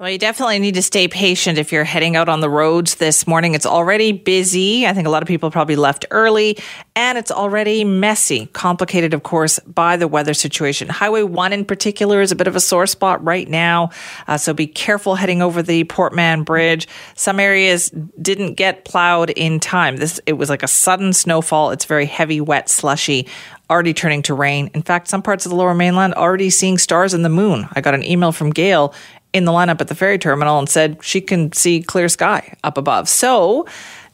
Well, you definitely need to stay patient if you're heading out on the roads this morning. It's already busy. I think a lot of people probably left early, and it's already messy, complicated, of course, by the weather situation. Highway 1 in particular is a bit of a sore spot right now, uh, so be careful heading over the Port Mann Bridge. Some areas didn't get plowed in time. This It was like a sudden snowfall. It's very heavy, wet, slushy already turning to rain. In fact, some parts of the lower mainland already seeing stars in the moon. I got an email from Gail in the lineup at the ferry terminal and said she can see clear sky up above. So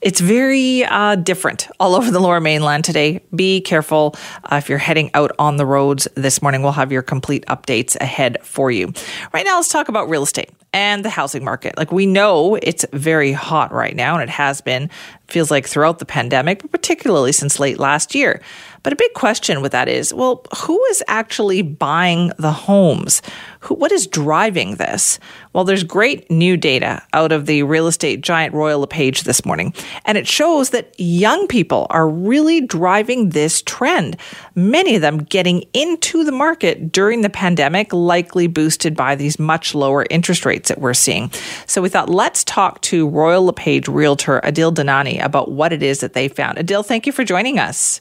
it's very uh, different all over the lower mainland today. Be careful uh, if you're heading out on the roads this morning. We'll have your complete updates ahead for you. Right now, let's talk about real estate and the housing market. Like we know it's very hot right now, and it has been, feels like throughout the pandemic, but particularly since late last year. But a big question with that is well, who is actually buying the homes? Who, what is driving this? Well, there's great new data out of the real estate giant Royal LePage this morning, and it shows that young people are really driving this trend. Many of them getting into the market during the pandemic, likely boosted by these much lower interest rates that we're seeing. So we thought, let's talk to Royal LePage realtor Adil Dinani about what it is that they found. Adil, thank you for joining us.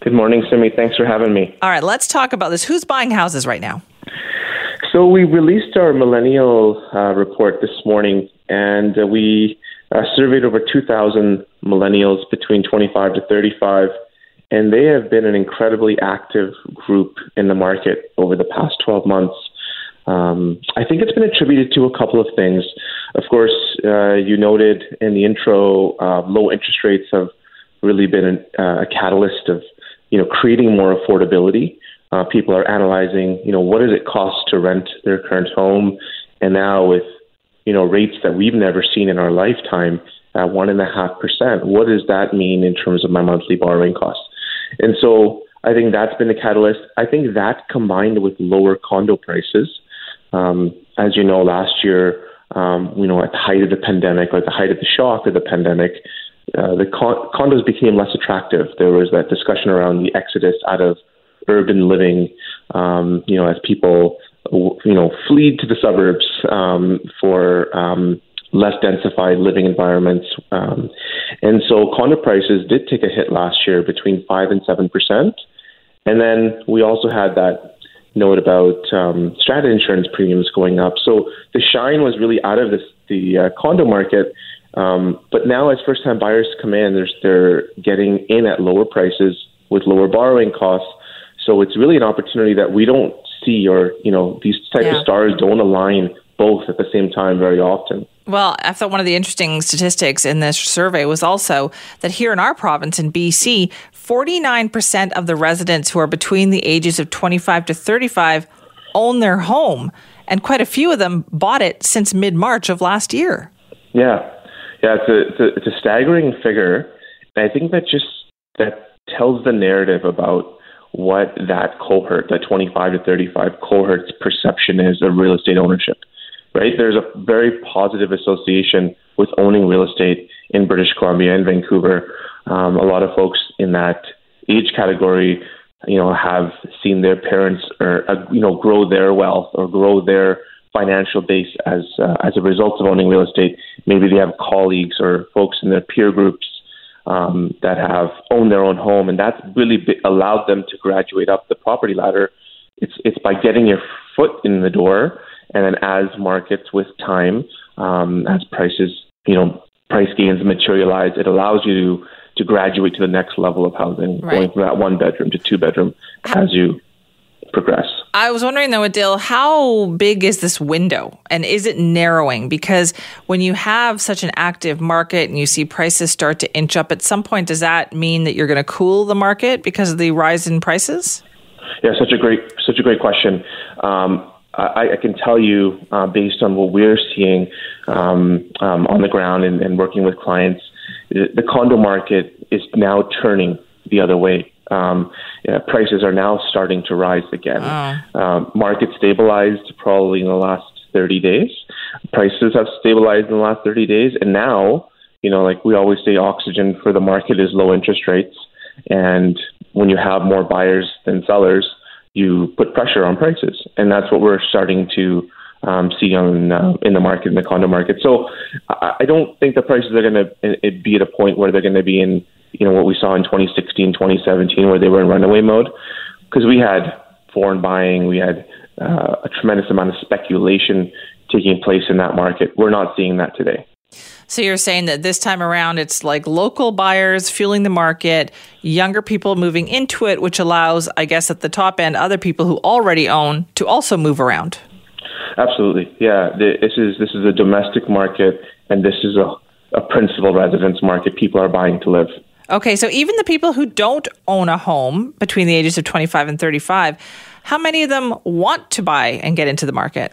Good morning, Simi. Thanks for having me. All right, let's talk about this. Who's buying houses right now? So we released our millennial uh, report this morning, and uh, we uh, surveyed over 2,000 millennials between 25 to 35, and they have been an incredibly active group in the market over the past 12 months. Um, I think it's been attributed to a couple of things. Of course, uh, you noted in the intro, uh, low interest rates have really been an, uh, a catalyst of you know, creating more affordability. Uh, people are analyzing, you know, what does it cost to rent their current home, and now with you know rates that we've never seen in our lifetime at one and a half percent, what does that mean in terms of my monthly borrowing costs? And so I think that's been the catalyst. I think that combined with lower condo prices, um, as you know, last year, um, you know, at the height of the pandemic or at the height of the shock of the pandemic, uh, the con- condos became less attractive. There was that discussion around the exodus out of urban living, um, you know, as people, you know, fleed to the suburbs um, for um, less densified living environments. Um, and so condo prices did take a hit last year between 5 and 7%. And then we also had that note about um, strata insurance premiums going up. So the shine was really out of this, the uh, condo market um, but now, as first-time buyers come in, they're, they're getting in at lower prices with lower borrowing costs. So it's really an opportunity that we don't see, or you know, these type yeah. of stars don't align both at the same time very often. Well, I thought one of the interesting statistics in this survey was also that here in our province in BC, 49% of the residents who are between the ages of 25 to 35 own their home, and quite a few of them bought it since mid March of last year. Yeah, yeah, it's a, it's a it's a staggering figure, and I think that just that tells the narrative about what that cohort, that 25 to 35 cohort's perception is of real estate ownership. Right? There's a very positive association with owning real estate in British Columbia and Vancouver. Um, a lot of folks in that age category, you know, have seen their parents or uh, you know grow their wealth or grow their financial base as uh, as a result of owning real estate. Maybe they have colleagues or folks in their peer groups um, that have owned their own home, and that's really be- allowed them to graduate up the property ladder. It's it's by getting your foot in the door, and then as markets with time, um, as prices, you know, price gains materialize, it allows you to to graduate to the next level of housing, right. going from that one bedroom to two bedroom as you progress. I was wondering though, Adil, how big is this window and is it narrowing? Because when you have such an active market and you see prices start to inch up, at some point, does that mean that you're going to cool the market because of the rise in prices? Yeah, such a great, such a great question. Um, I, I, can tell you, uh, based on what we're seeing um, um, on the ground and, and working with clients, the condo market is now turning the other way um, yeah, prices are now starting to rise again. Um, market stabilized probably in the last 30 days. Prices have stabilized in the last 30 days, and now you know, like we always say, oxygen for the market is low interest rates. And when you have more buyers than sellers, you put pressure on prices. And that's what we're starting to um, see on uh, in the market, in the condo market. So I, I don't think the prices are going to be at a point where they're going to be in, you know, what we saw in 2016, 2017, where they were in runaway mode. Because we had foreign buying, we had uh, a tremendous amount of speculation taking place in that market. We're not seeing that today. So you're saying that this time around it's like local buyers fueling the market, younger people moving into it, which allows, I guess, at the top end, other people who already own to also move around. Absolutely, yeah. This is this is a domestic market, and this is a, a principal residence market. People are buying to live. Okay, so even the people who don't own a home between the ages of 25 and 35, how many of them want to buy and get into the market?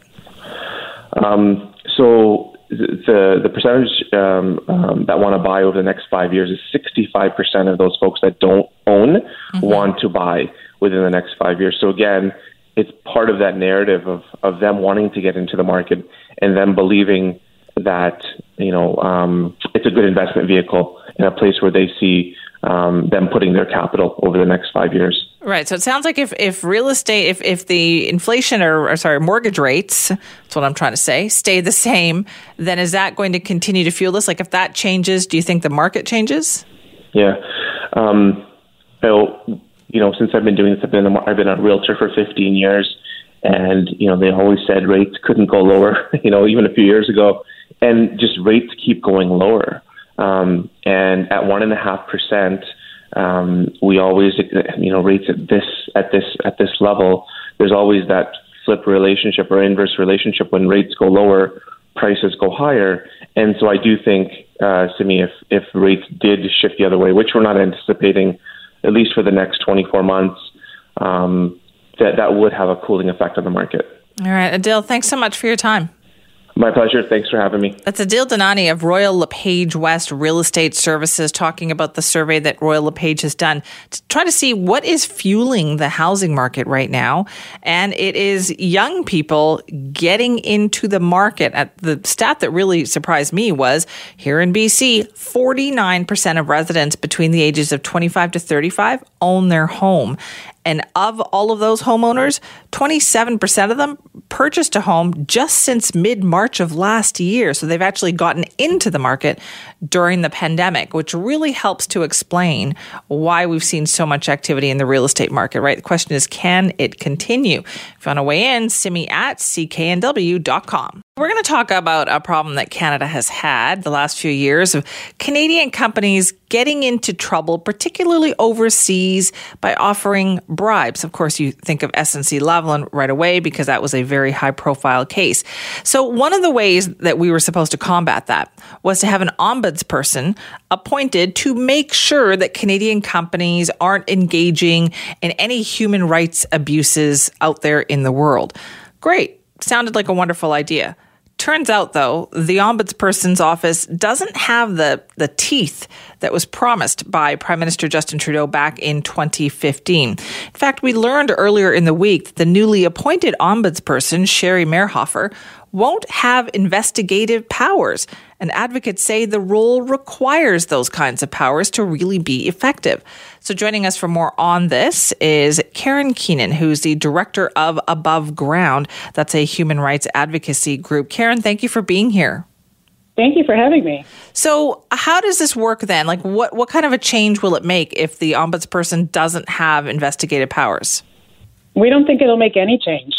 Um, so the the percentage um, um, that want to buy over the next five years is 65% of those folks that don't own mm-hmm. want to buy within the next five years. So again, it's part of that narrative of of them wanting to get into the market and them believing that you know um, it's a good investment vehicle in a place where they see um, them putting their capital over the next five years. Right. So it sounds like if, if real estate, if, if the inflation or, or, sorry, mortgage rates, that's what I'm trying to say, stay the same, then is that going to continue to fuel this? Like if that changes, do you think the market changes? Yeah. Um, so, you know, since I've been doing this, I've been, I've been a realtor for 15 years and, you know, they always said rates couldn't go lower, you know, even a few years ago and just rates keep going lower. Um, and at one and a half percent, um, we always, you know, rates at this at this at this level. There's always that flip relationship or inverse relationship when rates go lower, prices go higher. And so I do think, uh, Simi, if if rates did shift the other way, which we're not anticipating, at least for the next 24 months, um, that that would have a cooling effect on the market. All right, Adil, thanks so much for your time. My pleasure. Thanks for having me. That's Adil Dinani of Royal LePage West Real Estate Services talking about the survey that Royal LePage has done to try to see what is fueling the housing market right now. And it is young people getting into the market. At the stat that really surprised me was here in BC, 49% of residents between the ages of 25 to 35 own their home. And of all of those homeowners, 27% of them purchased a home just since mid March of last year. So they've actually gotten into the market during the pandemic, which really helps to explain why we've seen so much activity in the real estate market, right? The question is, can it continue? If you want to weigh in, simi at cknw.com. We're going to talk about a problem that Canada has had the last few years of Canadian companies getting into trouble, particularly overseas, by offering bribes. Of course, you think of SNC Lavalin right away because that was a very high profile case. So one of the ways that we were supposed to combat that was to have an ombudsperson appointed to make sure that Canadian companies aren't engaging in any human rights abuses out there in the world. Great. Sounded like a wonderful idea. Turns out, though, the ombudsperson's office doesn't have the, the teeth that was promised by Prime Minister Justin Trudeau back in 2015. In fact, we learned earlier in the week that the newly appointed ombudsperson, Sheri Meyerhoffer, won't have investigative powers. And advocates say the role requires those kinds of powers to really be effective. So, joining us for more on this is Karyn Keenan, who's the director of Above Ground. That's a human rights advocacy group. Karyn, thank you for being here. Thank you for having me. So, how does this work then? Like, what, what kind of a change will it make if the ombudsperson doesn't have investigative powers? We don't think it'll make any change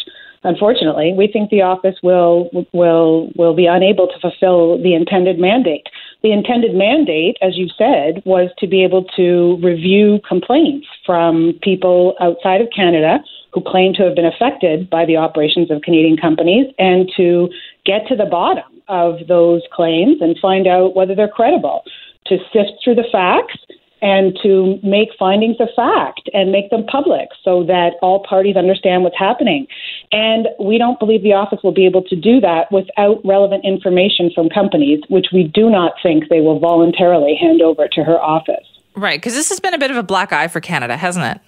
unfortunately, we think the office will will will be unable to fulfill the intended mandate. The intended mandate, as you said, was to be able to review complaints from people outside of Canada who claim to have been affected by the operations of Canadian companies and to get to the bottom of those claims and find out whether they're credible, to sift through the facts and to make findings of fact and make them public so that all parties understand what's happening. And we don't believe the office will be able to do that without relevant information from companies, which we do not think they will voluntarily hand over to her office. Right, because this has been a bit of a black eye for Canada, hasn't it?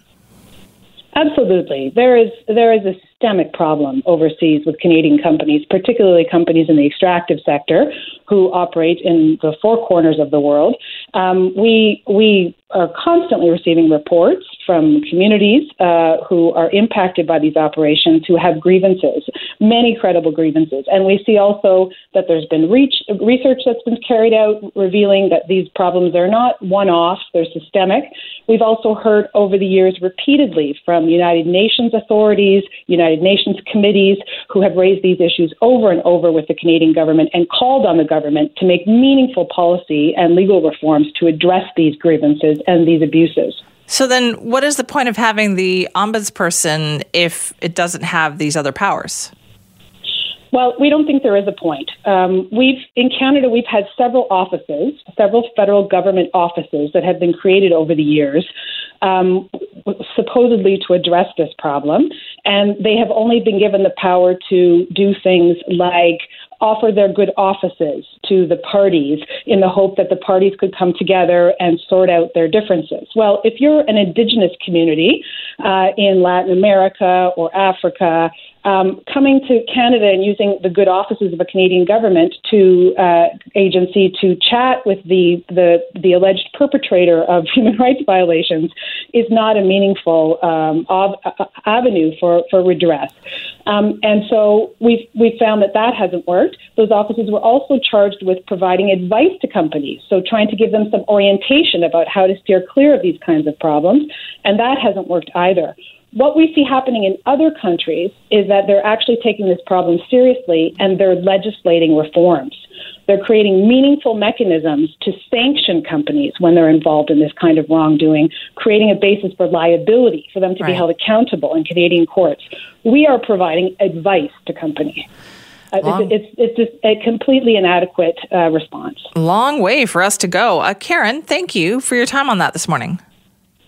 Absolutely. There is there is a systemic problem overseas with Canadian companies, particularly companies in the extractive sector, who operate in the four corners of the world. Um, we we are constantly receiving reports from communities uh, who are impacted by these operations who have grievances, many credible grievances. And we see also that there's been reach, research that's been carried out revealing that these problems are not one off, they're systemic. We've also heard over the years repeatedly from United Nations authorities, United Nations committees who have raised these issues over and over with the Canadian government and called on the government to make meaningful policy and legal reforms to address these grievances and these abuses. So then, what is the point of having the ombudsperson if it doesn't have these other powers? Well, we don't think there is a point. Um, we've in Canada, we've had several offices, several federal government offices that have been created over the years, um, supposedly to address this problem, and they have only been given the power to do things like offer their good offices to the parties in the hope that the parties could come together and sort out their differences. Well, if you're an indigenous community uh, in Latin America or Africa, um, coming to Canada and using the good offices of a Canadian government to uh, agency to chat with the, the the alleged perpetrator of human rights violations is not a meaningful um, av- avenue for, for redress. Um, and so we've we've found that that hasn't worked. Those offices were also charged with providing advice to companies, so trying to give them some orientation about how to steer clear of these kinds of problems, and that hasn't worked either what we see happening in other countries is that they're actually taking this problem seriously and they're legislating reforms. They're creating meaningful mechanisms to sanction companies when they're involved in this kind of wrongdoing, creating a basis for liability for them to right. be held accountable in Canadian courts. We are providing advice to companies. Uh, it's, it's, it's, just a completely inadequate uh, response. Long way for us to go. Uh, Karyn, thank you for your time on that this morning.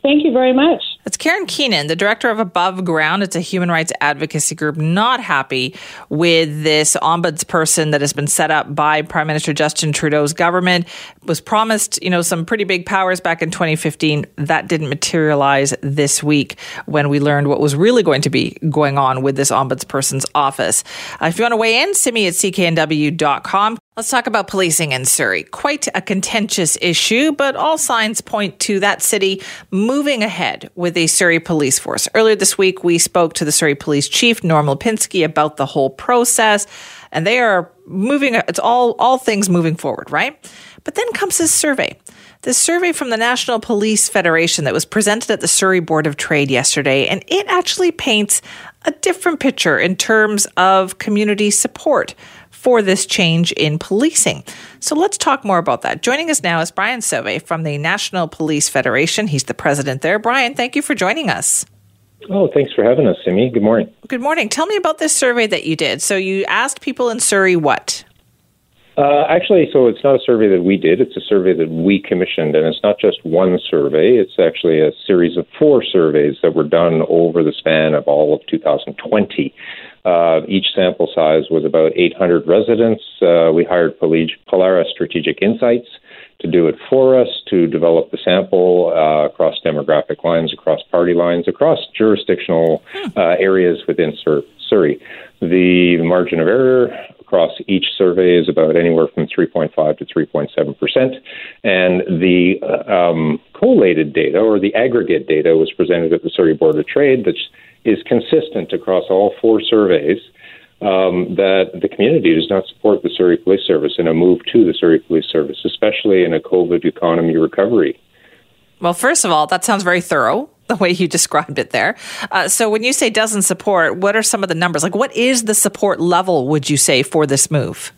Thank you very much. It's Karyn Keenan, the director of Above Ground. It's a human rights advocacy group not happy with this ombudsperson that has been set up by Prime Minister Justin Trudeau's government. Was promised, you know, some pretty big powers back in 2015. That didn't materialize this week when we learned what was really going to be going on with this ombudsperson's office. Uh, if you want to weigh in, Simi at cknw.com. Let's talk about policing in Surrey. Quite a contentious issue, but all signs point to that city moving ahead with a Surrey police force. Earlier this week, we spoke to the Surrey police chief, Norm Lipinski, about the whole process, and they are moving, it's all, all things moving forward, right? But then comes this survey. This survey from the National Police Federation that was presented at the Surrey Board of Trade yesterday, and it actually paints a different picture in terms of community support for this change in policing. So let's talk more about that. Joining us now is Brian Sauvé from the National Police Federation. He's the president there. Brian, thank you for joining us. Oh, thanks for having us, Simi. Good morning. Good morning. Tell me about this survey that you did. So you asked people in Surrey what? Uh, actually, so it's not a survey that we did. It's a survey that we commissioned, and it's not just one survey. It's actually a series of four surveys that were done over the span of all of 2020. Uh, each sample size was about 800 residents. Uh, we hired Pollara Strategic Insights to do it for us, to develop the sample uh, across demographic lines, across party lines, across jurisdictional uh, areas within Sur- Surrey. The margin of error across each survey is about anywhere from 3.5 to 3.7 percent, and the uh, um, collated data or the aggregate data was presented at the Surrey Board of Trade that's is consistent across all four surveys um, that the community does not support the Surrey Police Service and a move to the Surrey Police Service, especially in a COVID economy recovery. Well, first of all, that sounds very thorough the way you described it there. Uh, so, when you say doesn't support, what are some of the numbers? Like, what is the support level, would you say, for this move?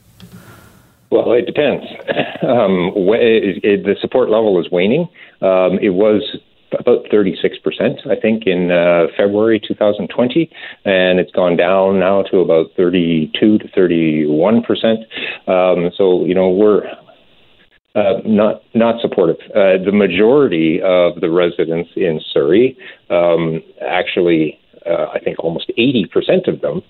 Well, it depends. Um, it, it, the support level is waning. Um, it was about 36%, I think, in uh, February 2020, and it's gone down now to about 32 to 31%. Um, so, you know, we're uh, not not supportive. Uh, the majority of the residents in Surrey, um, actually, uh, I think almost 80% of them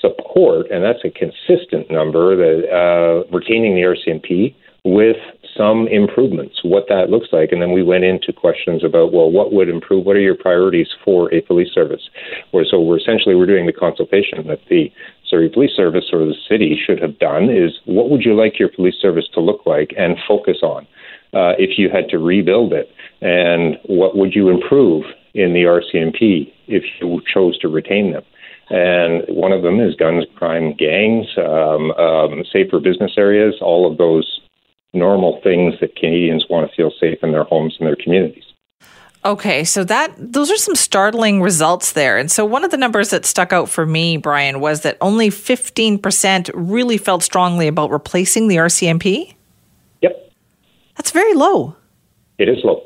support, and that's a consistent number, that uh, retaining the RCMP with some improvements, what that looks like. And then we went into questions about, well, what would improve? What are your priorities for a police service? Where, so we're essentially, we're doing the consultation that the Surrey Police Service or the city should have done is what would you like your police service to look like and focus on uh, if you had to rebuild it? And what would you improve in the RCMP if you chose to retain them? And one of them is guns, crime, gangs, um, um, safer business areas, all of those normal things that Canadians want to feel safe in their homes and their communities. Okay, so that those are some startling results there. And so one of the numbers that stuck out for me, Brian, was that only 15% really felt strongly about replacing the RCMP. Yep. That's very low. It is low.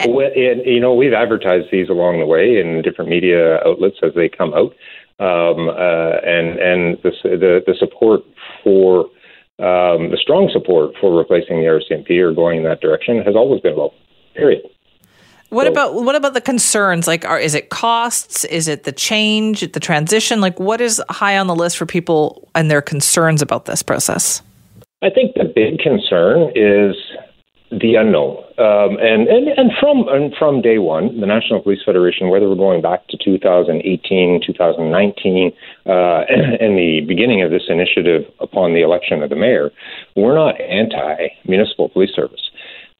And, and, you know, we've advertised these along the way in different media outlets as they come out. Um, uh, and and the, the, the support for um, the strong support for replacing the RCMP or going in that direction has always been low. Period. What so, about what about the concerns? Like, are is it costs? Is it the change, the transition? Like, what is high on the list for people and their concerns about this process? I think the big concern is the unknown, um, and, and and from and from day one, the National Police Federation, whether we're going back to 2018, 2019, uh, and the beginning of this initiative upon the election of the mayor, we're not anti municipal police service.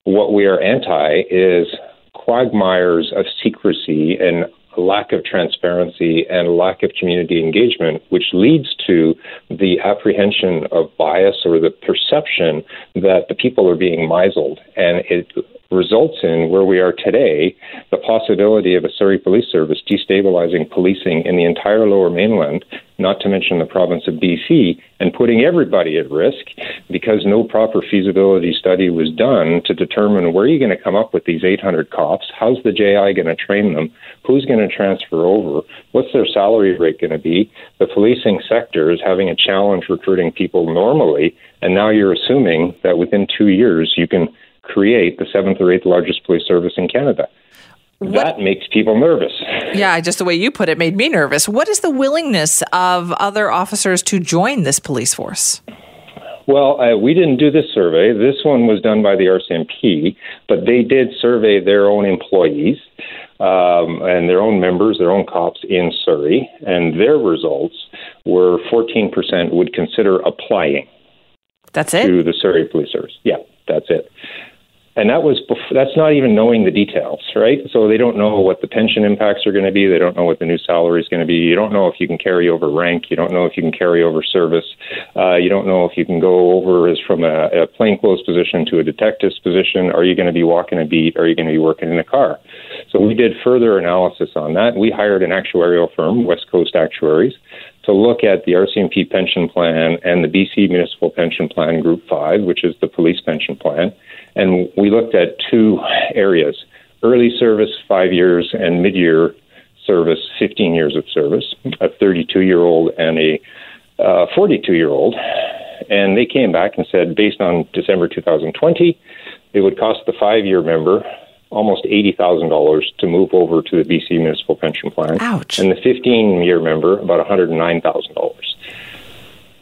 What we are anti is quagmires of secrecy and lack of transparency and lack of community engagement, which leads to the apprehension of bias or the perception that the people are being misled. And it results in where we are today the possibility of a Surrey Police Service destabilizing policing in the entire lower mainland, not to mention the province of BC, and putting everybody at risk because no proper feasibility study was done to determine where you're going to come up with these 800 cops, how's the JI going to train them, who's going to transfer over, what's their salary rate going to be. The policing sector is having a challenge recruiting people normally, and now you're assuming that within two years you can create the seventh or eighth largest police service in Canada. What? That makes people nervous. Yeah, just the way you put it made me nervous. What is the willingness of other officers to join this police force? Well, uh, we didn't do this survey. This one was done by the RCMP, but they did survey their own employees um, and their own members, their own cops in Surrey, and their results were 14% would consider applying. That's it? To the Surrey Police Service. Yeah, that's it and that was that's not even knowing the details, right? So they don't know what the pension impacts are going to be. They don't know what the new salary is going to be. You don't know if you can carry over rank. You don't know if you can carry over service. Uh, you don't know if you can go over as from a, a plainclothes position to a detective's position. Are you going to be walking a beat? Are you going to be working in a car? So we did further analysis on that. We hired an actuarial firm, West Coast Actuaries, to look at the RCMP pension plan and the BC Municipal Pension Plan Group 5, which is the police pension plan and we looked at two areas early service, five years, and mid year service, 15 years of service, a 32 year old and a 42 uh, year old. And they came back and said, based on December 2020, it would cost the five year member almost $80,000 to move over to the BC Municipal Pension Plan. Ouch. And the 15 year member, about $109,000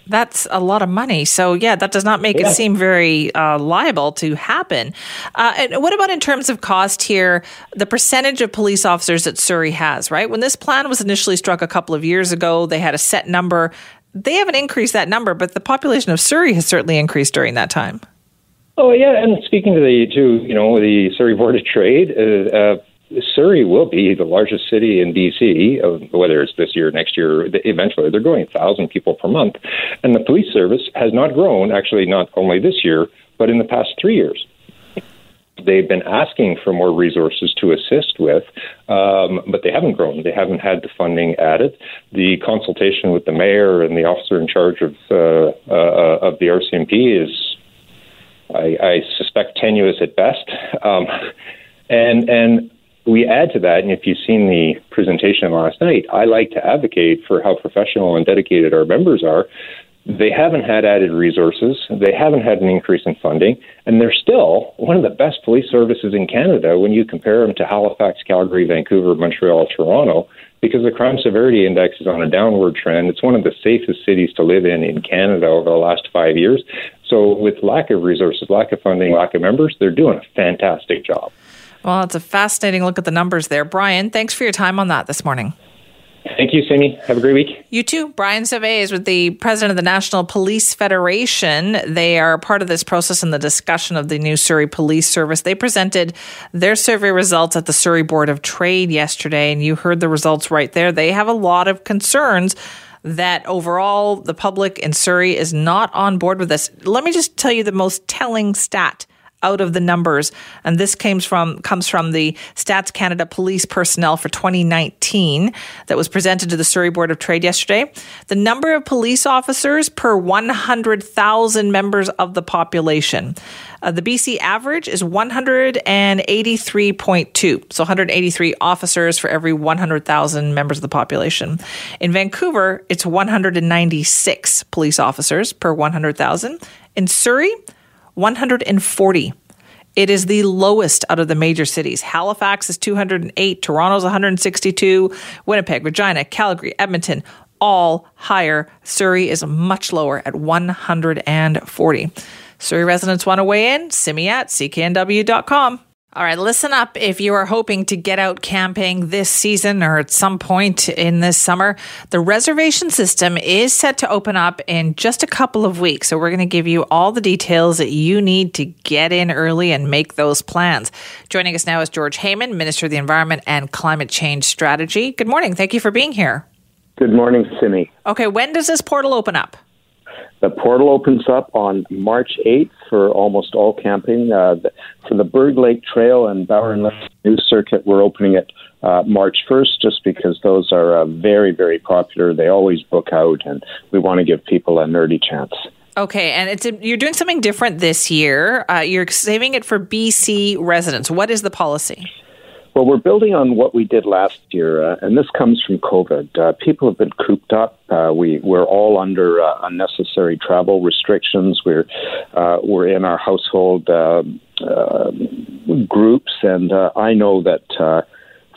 that's a lot of money. So yeah, that does not make yeah. it seem very uh, liable to happen. Uh, and what about in terms of cost here? The percentage of police officers that Surrey has, right? When this plan was initially struck a couple of years ago, they had a set number. They haven't increased that number, but the population of Surrey has certainly increased during that time. Oh yeah, and speaking to the to you know the Surrey Board of Trade, uh, uh Surrey will be the largest city in BC, uh, whether it's this year, next year, eventually. They're growing 1,000 people per month. And the police service has not grown, actually, not only this year, but in the past three years. They've been asking for more resources to assist with, um, but they haven't grown. They haven't had the funding added. The consultation with the mayor and the officer in charge of uh, uh, of the RCMP is, I, I suspect, tenuous at best. Um, and and we add to that, and if you've seen the presentation last night, I like to advocate for how professional and dedicated our members are. They haven't had added resources, they haven't had an increase in funding, and they're still one of the best police services in Canada when you compare them to Halifax, Calgary, Vancouver, Montreal, Toronto, because the crime severity index is on a downward trend. It's one of the safest cities to live in in Canada over the last five years. So, with lack of resources, lack of funding, lack of members, they're doing a fantastic job. Well, it's a fascinating look at the numbers there. Brian, thanks for your time on that this morning. Thank you, Simi. Have a great week. You too. Brian Sauvé is with the president of the National Police Federation. They are part of this process in the discussion of the new Surrey Police Service. They presented their survey results at the Surrey Board of Trade yesterday, and you heard the results right there. They have a lot of concerns that overall the public in Surrey is not on board with this. Let me just tell you the most telling stat out of the numbers, and this comes from comes from the Stats Canada Police Personnel for 2019 that was presented to the Surrey Board of Trade yesterday. The number of police officers per 100,000 members of the population. Uh, the BC average is 183.2, so 183 officers for every 100,000 members of the population. In Vancouver, it's 196 police officers per 100,000. In Surrey, 140. It is the lowest out of the major cities. Halifax is 208, Toronto's 162, Winnipeg, Regina, Calgary, Edmonton, all higher. Surrey is much lower at 140. Surrey residents want to weigh in? Simi at cknw.com. All right, listen up. If you are hoping to get out camping this season or at some point in this summer, the reservation system is set to open up in just a couple of weeks. So, we're going to give you all the details that you need to get in early and make those plans. Joining us now is George Heyman, Minister of the Environment and Climate Change Strategy. Good morning. Thank you for being here. Good morning, Simi. Okay, when does this portal open up? The portal opens up on March 8th for almost all camping. Uh, for the Berg Lake Trail and Bowron Lake Canoe Circuit, we're opening it uh, March 1st just because those are uh, very, very popular. They always book out, and we want to give people a nerdy chance. Okay, and it's you're doing something different this year. Uh, you're saving it for BC residents. What is the policy? Well, we're building on what we did last year, uh, and this comes from COVID. Uh, people have been cooped up. Uh, we we're all under uh, unnecessary travel restrictions. We're uh, we're in our household uh, groups, and I know that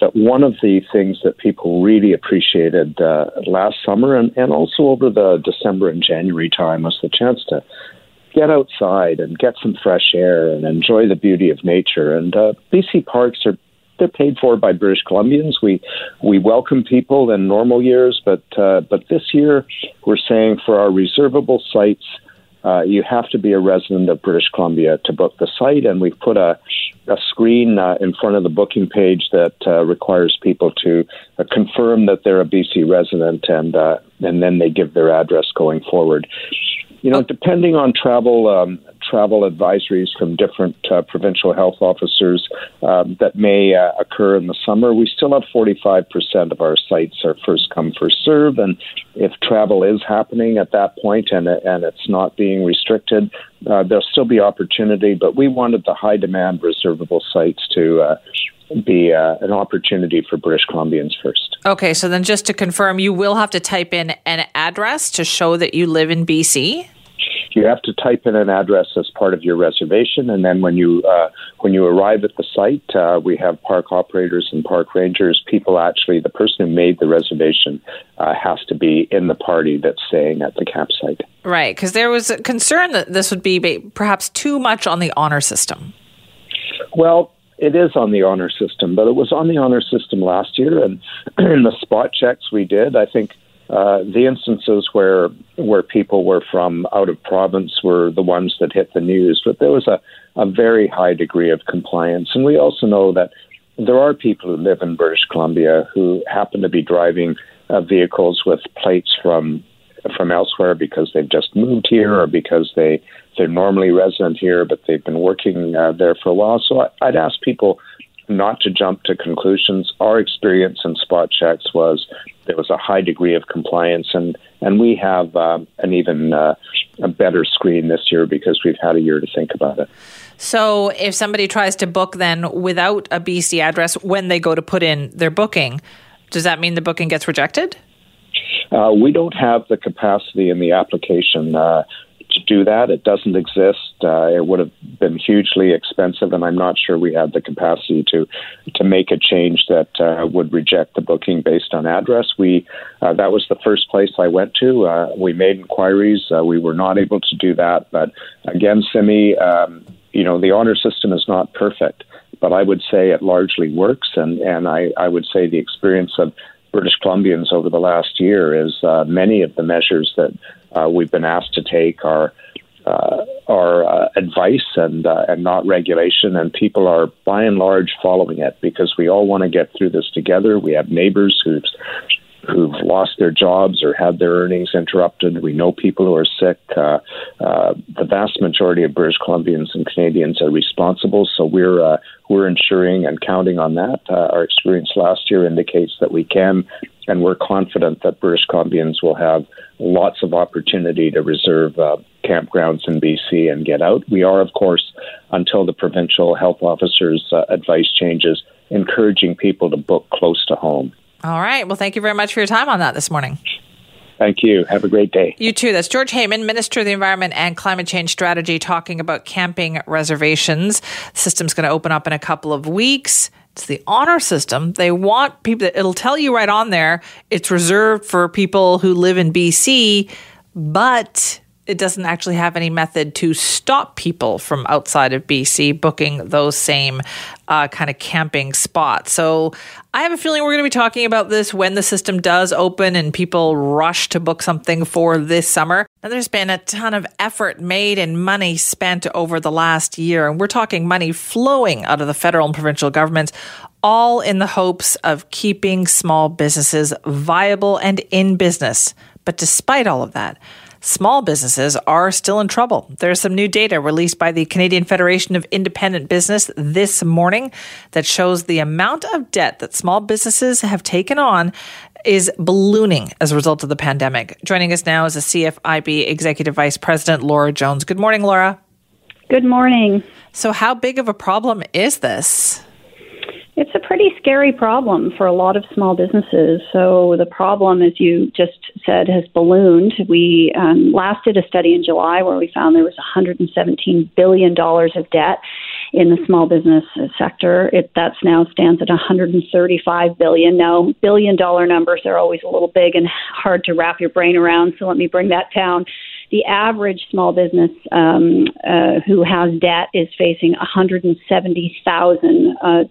that one of the things that people really appreciated last summer and, and also over the December and January time was the chance to get outside and get some fresh air and enjoy the beauty of nature. And BC parks are they're paid for by British Columbians. We we welcome people in normal years, but uh, but this year we're saying for our reservable sites. Uh, you have to be a resident of British Columbia to book the site, and we've put a, a screen uh, in front of the booking page that uh, requires people to uh, confirm that they're a BC resident, and uh, and then they give their address going forward. You know, depending on travel um, travel advisories from different uh, provincial health officers um, that may uh, occur in the summer, we still have 45% of our sites are first come, first serve. And if travel is happening at that point and, and it's not being restricted, uh, there'll still be opportunity. But we wanted the high demand reservable sites to uh, be uh, an opportunity for British Columbians first. Okay, so then just to confirm, you will have to type in an address to show that you live in BC you have to type in an address as part of your reservation, and then when you uh, when you arrive at the site, uh, we have park operators and park rangers. People actually, the person who made the reservation uh, has to be in the party that's staying at the campsite. Right, because there was a concern that this would be perhaps too much on the honor system. Well, it is on the honor system, but it was on the honor system last year, and in the spot checks we did, I think uh, the instances where where people were from out of province were the ones that hit the news, but there was a, a very high degree of compliance. And we also know that there are people who live in British Columbia who happen to be driving uh, vehicles with plates from from elsewhere because they've just moved here or because they they're normally resident here but they've been working uh, there for a while. So I, I'd ask people not to jump to conclusions. Our experience in spot checks was there was a high degree of compliance, and and we have uh, an even uh, a better screen this year because we've had a year to think about it. So, if somebody tries to book then without a BC address when they go to put in their booking, does that mean the booking gets rejected? Uh, we don't have the capacity in the application uh, to do that. It doesn't exist. Uh, it would have been hugely expensive, and I'm not sure we had the capacity to to make a change that uh, would reject the booking based on address. We uh, that was the first place I went to. Uh, we made inquiries. Uh, we were not able to do that, but again, Simi, um, you know, the honor system is not perfect, but I would say it largely works, and and I I would say the experience of British Columbians over the last year is uh, many of the measures that uh, we've been asked to take are uh, are uh, advice and uh, and not regulation, and people are by and large following it because we all want to get through this together. We have neighbors who've who've lost their jobs or had their earnings interrupted. We know people who are sick. Uh, uh, the vast majority of British Columbians and Canadians are responsible, so we're uh, we're ensuring and counting on that. Uh, our experience last year indicates that we can, and we're confident that British Columbians will have lots of opportunity to reserve uh, campgrounds in BC and get out. We are, of course, until the provincial health officer's uh, advice changes, encouraging people to book close to home. All right. Well, thank you very much for your time on that this morning. Thank you. Have a great day. You too. That's George Heyman, Minister of the Environment and Climate Change Strategy, talking about camping reservations. The system's going to open up in a couple of weeks. It's the honor system. They want people, it'll tell you right on there, it's reserved for people who live in BC, but it doesn't actually have any method to stop people from outside of BC booking those same uh, kind of camping spots. So I have a feeling we're going to be talking about this when the system does open and people rush to book something for this summer. And there's been a ton of effort made and money spent over the last year. And we're talking money flowing out of the federal and provincial governments all in the hopes of keeping small businesses viable and in business. But despite all of that, small businesses are still in trouble. There's some new data released by the Canadian Federation of Independent Business this morning that shows the amount of debt that small businesses have taken on is ballooning as a result of the pandemic. Joining us now is the CFIB Executive Vice President, Laura Jones. Good morning, Laura. Good morning. So, how big of a problem is this? It's a pretty scary problem for a lot of small businesses. So the problem, as you just said, has ballooned. We um, last did a study in July where we found there was 117 billion dollars of debt in the small business sector. It that's now stands at 135 billion. Now, billion dollar numbers are always a little big and hard to wrap your brain around. So let me bring that down the average small business um, uh, who has debt is facing $170,000 uh,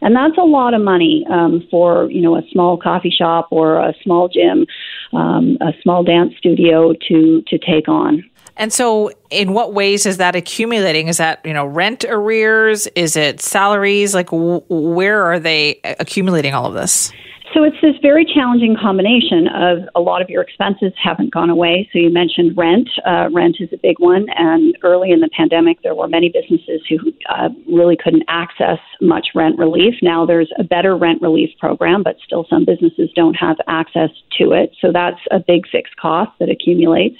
and that's a lot of money um, for you know a small coffee shop or a small gym, um, a small dance studio to to take on. And so, in what ways is that accumulating? Is that you know rent arrears? Is it salaries? Like, w- where are they accumulating all of this? So it's this very challenging combination of a lot of your expenses haven't gone away. So you mentioned rent. Uh, rent is a big one. And early in the pandemic, there were many businesses who uh, really couldn't access much rent relief. Now there's a better rent relief program, but still some businesses don't have access to it. So that's a big fixed cost that accumulates.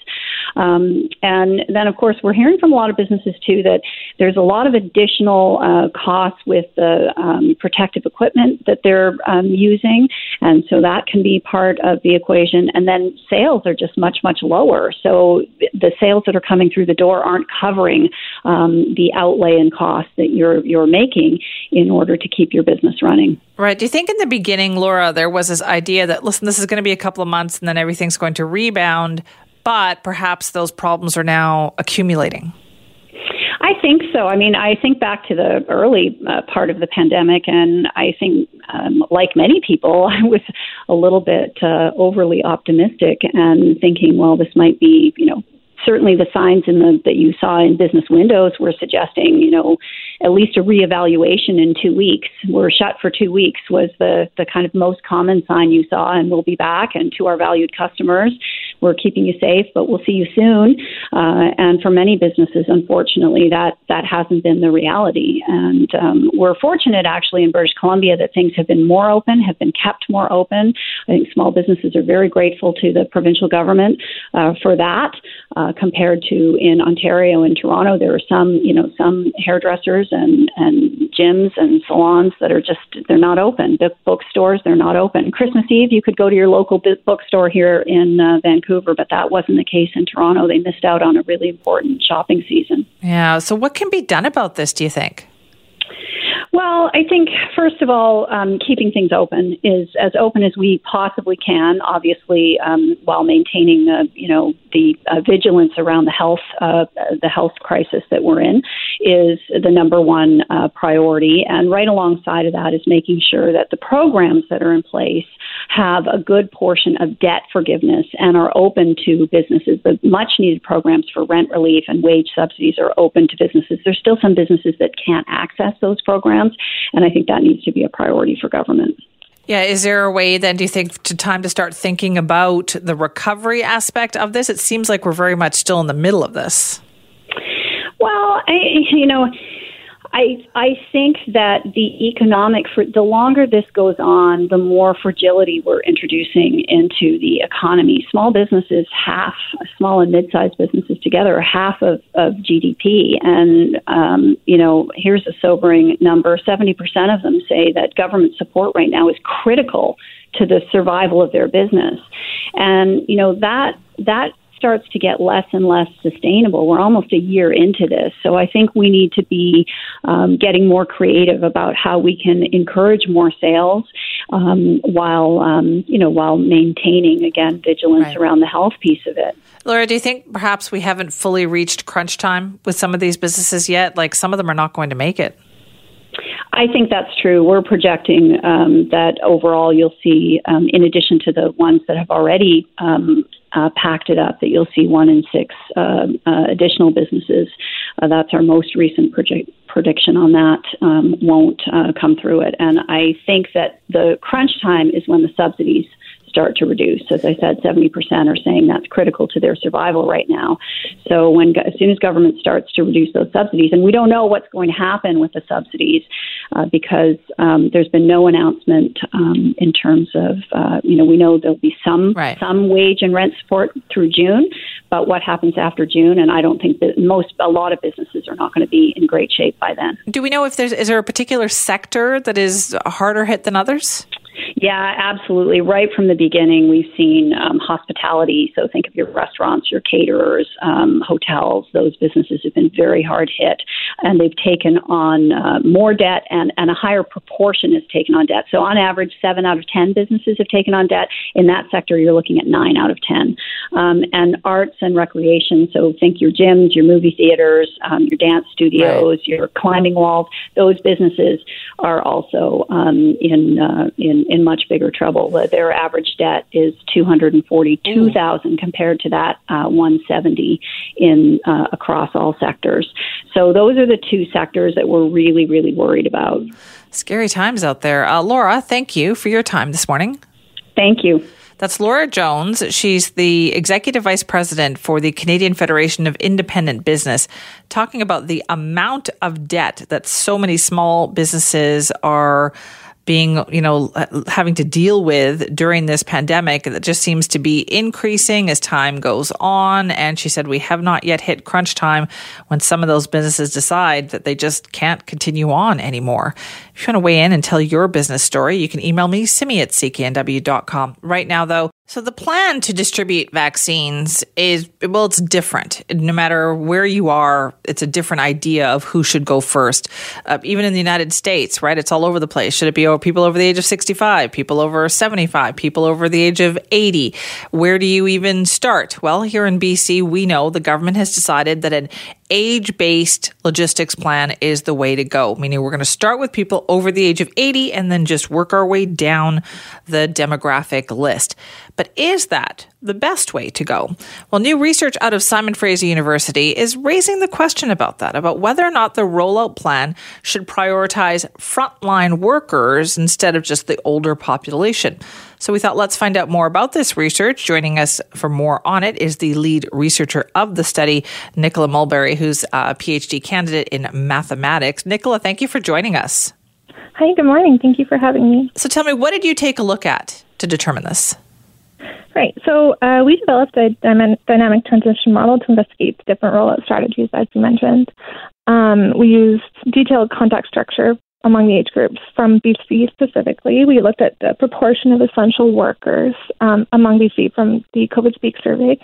Um, and then, of course, we're hearing from a lot of businesses too that there's a lot of additional uh, costs with the um, protective equipment that they're um, using. And so that can be part of the equation. And then sales are just much, much lower. So the sales that are coming through the door aren't covering um, the outlay and cost that you're, you're making in order to keep your business running. Right. Do you think in the beginning, Laura, there was this idea that, listen, this is going to be a couple of months and then everything's going to rebound, but perhaps those problems are now accumulating? I think so. I mean, I think back to the early uh, part of the pandemic, and I think, um, like many people, I was a little bit uh, overly optimistic and thinking, well, this might be, you know, certainly the signs in the that you saw in business windows were suggesting, you know, at least a reevaluation in two weeks. We're shut for two weeks was the the kind of most common sign you saw, and we'll be back. And to our valued customers, we're keeping you safe, but we'll see you soon. Uh, and for many businesses, unfortunately, that that hasn't been the reality. And um, we're fortunate actually in British Columbia that things have been more open, have been kept more open. I think small businesses are very grateful to the provincial government uh, for that. Uh, compared to in Ontario and Toronto. There are some, you know, some hairdressers and and gyms and salons that are just they're not open. Book bookstores they're not open. Christmas Eve you could go to your local bookstore here in uh, Vancouver, but that wasn't the case in Toronto. They missed out on a really important shopping season. Yeah. So what can be done about this? Do you think? Well, I think first of all, um, keeping things open is as open as we possibly can. Obviously, um, while maintaining the you know the uh, vigilance around the health uh, the health crisis that we're in is the number one uh, priority. And right alongside of that is making sure that the programs that are in place have a good portion of debt forgiveness and are open to businesses. The much needed programs for rent relief and wage subsidies are open to businesses. There's still some businesses that can't access those programs, and I think that needs to be a priority for government. Yeah, is there a way then, do you think, to time to start thinking about the recovery aspect of this? It seems like we're very much still in the middle of this. Well, I, you know, I I think that the economic for the longer this goes on, the more fragility we're introducing into the economy. Small businesses, half small and mid-sized businesses together, are half of, of GDP. And um, you know, here's a sobering number: seventy percent of them say that government support right now is critical to the survival of their business. And you know that that starts to get less and less sustainable. We're almost a year into this, so I think we need to be um, getting more creative about how we can encourage more sales um, while um, you know while maintaining again vigilance right. around the health piece of it. Laura, do you think perhaps we haven't fully reached crunch time with some of these businesses yet? Like some of them are not going to make it. I think that's true. We're projecting um, that overall you'll see, um, in addition to the ones that have already um, uh, packed it up that you'll see one in six uh, uh, additional businesses. Uh, that's our most recent project, prediction on that um, won't uh, come through it. And I think that the crunch time is when the subsidies start to reduce. As I said, 70% are saying that's critical to their survival right now. So when as soon as government starts to reduce those subsidies, and we don't know what's going to happen with the subsidies uh, because um, there's been no announcement um, in terms of uh, you know we know there'll be some right. some wage and rent support through June, but what happens after June? And I don't think that most a lot of businesses are not going to be in great shape by then. Do we know if there's is there a particular sector that is harder hit than others? Yeah, absolutely. Right from the beginning, we've seen um, hospitality. So think of your restaurants, your caterers, um, hotels. Those businesses have been very hard hit, and they've taken on uh, more debt, and, and a higher proportion is taken on debt. So on average, seven out of ten businesses have taken on debt. In that sector, you're looking at nine out of ten. Um, and arts and recreation. So think your gyms, your movie theaters, um, your dance studios, right. your climbing walls. Those businesses are also um, in uh, in in, much bigger trouble. Their average debt is two hundred and forty-two thousand compared to that uh, one seventy in uh, across all sectors. So those are the two sectors that we're really, really worried about. Scary times out there. Uh, Laura, thank you for your time this morning. Thank you. That's Laura Jones. She's the Executive Vice President for the Canadian Federation of Independent Business, talking about the amount of debt that so many small businesses are being, you know, uh, having to deal with during this pandemic that just seems to be increasing as time goes on. And she said, we have not yet hit crunch time when some of those businesses decide that they just can't continue on anymore. If you want to weigh in and tell your business story, you can email me, simi at cknw.com. Right now, though, so the plan to distribute vaccines is well, it's different. No matter where you are, it's a different idea of who should go first. Uh, even in the United States, right? It's all over the place. Should it be people over the age of sixty-five, people over seventy-five, people over the age of eighty? Where do you even start? Well, here in BC, we know the government has decided that an age based logistics plan is the way to go, meaning we're going to start with people over the age of 80 and then just work our way down the demographic list. But is that the best way to go? Well, new research out of Simon Fraser University is raising the question about that, about whether or not the rollout plan should prioritize frontline workers instead of just the older population. So we thought, let's find out more about this research. Joining us for more on it is the lead researcher of the study, Nicola Mulberry, who's a PhD candidate in mathematics. Nicola, thank you for joining us. Hi, good morning. Thank you for having me. So tell me, what did you take a look at to determine this? Right. So uh, we developed a dynamic transmission model to investigate the different rollout strategies, as you mentioned. Um, we used detailed contact structure among the age groups from BC specifically. We looked at the proportion of essential workers um, among BC from the COVID Speak survey.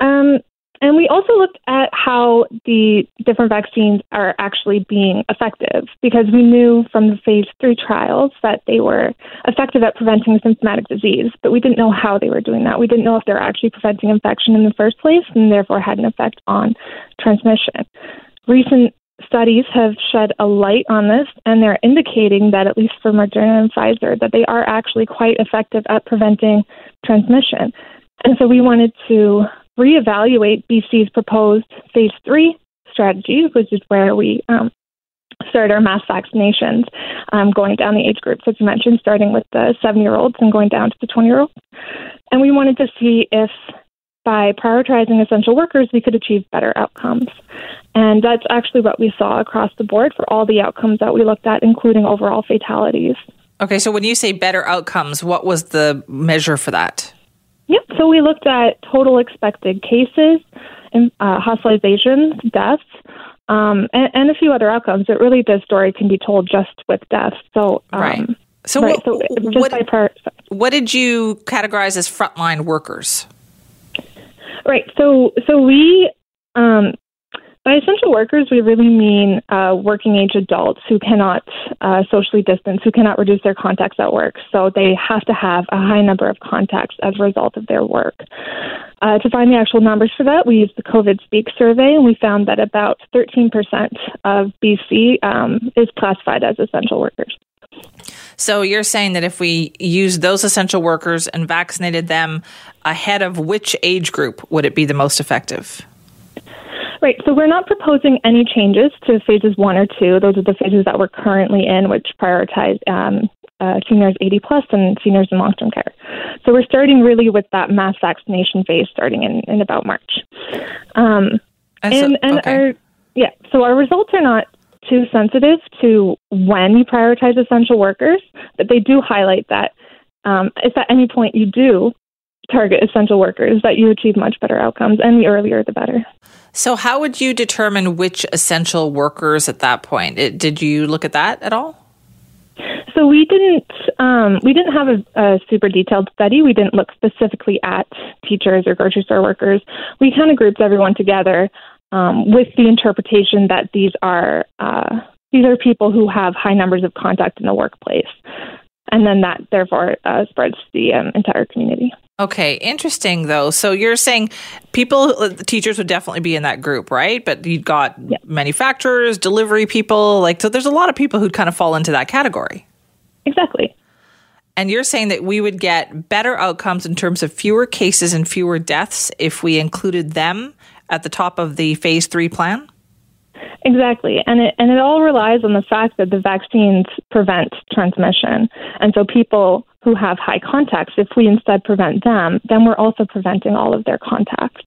Um, and we also looked at how the different vaccines are actually being effective because we knew from the phase three trials that they were effective at preventing symptomatic disease, but we didn't know how they were doing that. We didn't know if they were actually preventing infection in the first place and therefore had an effect on transmission. Recent studies have shed a light on this, and they're indicating that, at least for Moderna and Pfizer, that they are actually quite effective at preventing transmission. And so we wanted to reevaluate BC's proposed phase three strategy, which is where we um, start our mass vaccinations, um, going down the age groups, as you mentioned, starting with the seven year olds and going down to the 20 year olds. And we wanted to see if by prioritizing essential workers, we could achieve better outcomes. And that's actually what we saw across the board for all the outcomes that we looked at, including overall fatalities. Okay, so when you say better outcomes, what was the measure for that? Yep. So we looked at total expected cases, and, uh, hospitalizations, deaths, um, and, and, a few other outcomes. It really, the story can be told just with deaths. So, um, right. So, right, what, so what, prior- what did you categorize as frontline workers? Right. So, so we um, by essential workers, we really mean uh, working age adults who cannot uh, socially distance, who cannot reduce their contacts at work. So they have to have a high number of contacts as a result of their work. Uh, to find the actual numbers for that, we used the COVID Speak survey, and we found that about 13% of BC um, is classified as essential workers. So you're saying that if we use those essential workers and vaccinated them ahead of which age group would it be the most effective? Right. So we're not proposing any changes to phases one or two. Those are the phases that we're currently in, which prioritize um, uh, seniors 80 plus and seniors in long term care. So we're starting really with that mass vaccination phase starting in, in about March. Um, and so, and okay. our yeah, so our results are not too sensitive to when you prioritize essential workers, but they do highlight that um, if at any point you do target essential workers, that you achieve much better outcomes, and the earlier the better. So, how would you determine which essential workers at that point? It, did you look at that at all? So we didn't um, we didn't have a, a, super detailed study. We didn't look specifically at teachers or grocery store workers. We kind of grouped everyone together um, with the interpretation that these are uh, these are people who have high numbers of contact in the workplace and then that therefore uh, spreads to the um, entire community. Okay, interesting though. So you're saying people, uh, teachers would definitely be in that group, right? But you've got yep. manufacturers, delivery people, like so. There's a lot of people who'd kind of fall into that category. Exactly. And you're saying that we would get better outcomes in terms of fewer cases and fewer deaths if we included them at the top of the phase three plan? Exactly. And it, and it all relies on the fact that the vaccines prevent transmission. And so people who have high contacts, if we instead prevent them, then we're also preventing all of their contacts.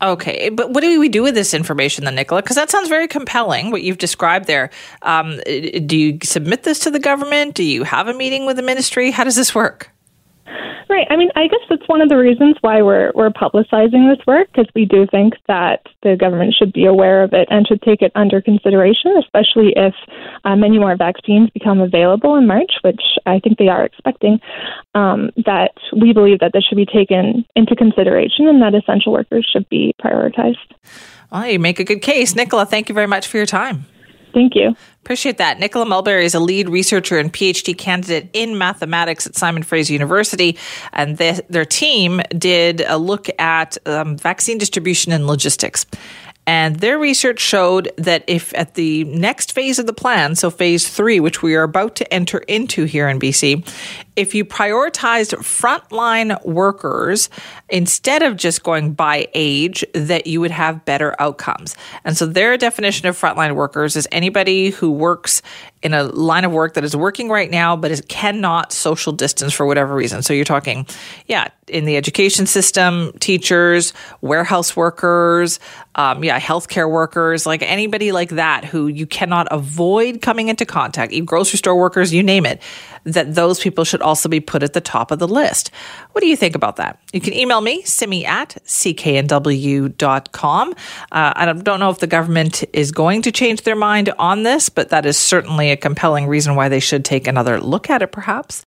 Okay, but what do we do with this information then, Nicola? Because that sounds very compelling, what you've described there. Um, do you submit this to the government? Do you have a meeting with the ministry? How does this work? Right. I mean, I guess that's one of the reasons why we're we're publicizing this work because we do think that the government should be aware of it and should take it under consideration, especially if uh, many more vaccines become available in March, which I think they are expecting. Um, that we believe that this should be taken into consideration and that essential workers should be prioritized. Well, you make a good case, Nicola. Thank you very much for your time. Thank you. Appreciate that. Nicola Mulberry is a lead researcher and PhD candidate in mathematics at Simon Fraser University. And the, their team did a look at um, vaccine distribution and logistics. And their research showed that if at the next phase of the plan, so phase three, which we are about to enter into here in BC, if you prioritized frontline workers instead of just going by age, that you would have better outcomes. And so their definition of frontline workers is anybody who works in a line of work that is working right now, but is cannot social distance for whatever reason. So you're talking, yeah, in the education system, teachers, warehouse workers, um, yeah, healthcare workers, like anybody like that who you cannot avoid coming into contact, grocery store workers, you name it that those people should also be put at the top of the list. What do you think about that? You can email me, simi at cknw.com. Uh, I don't know if the government is going to change their mind on this, but that is certainly a compelling reason why they should take another look at it, perhaps.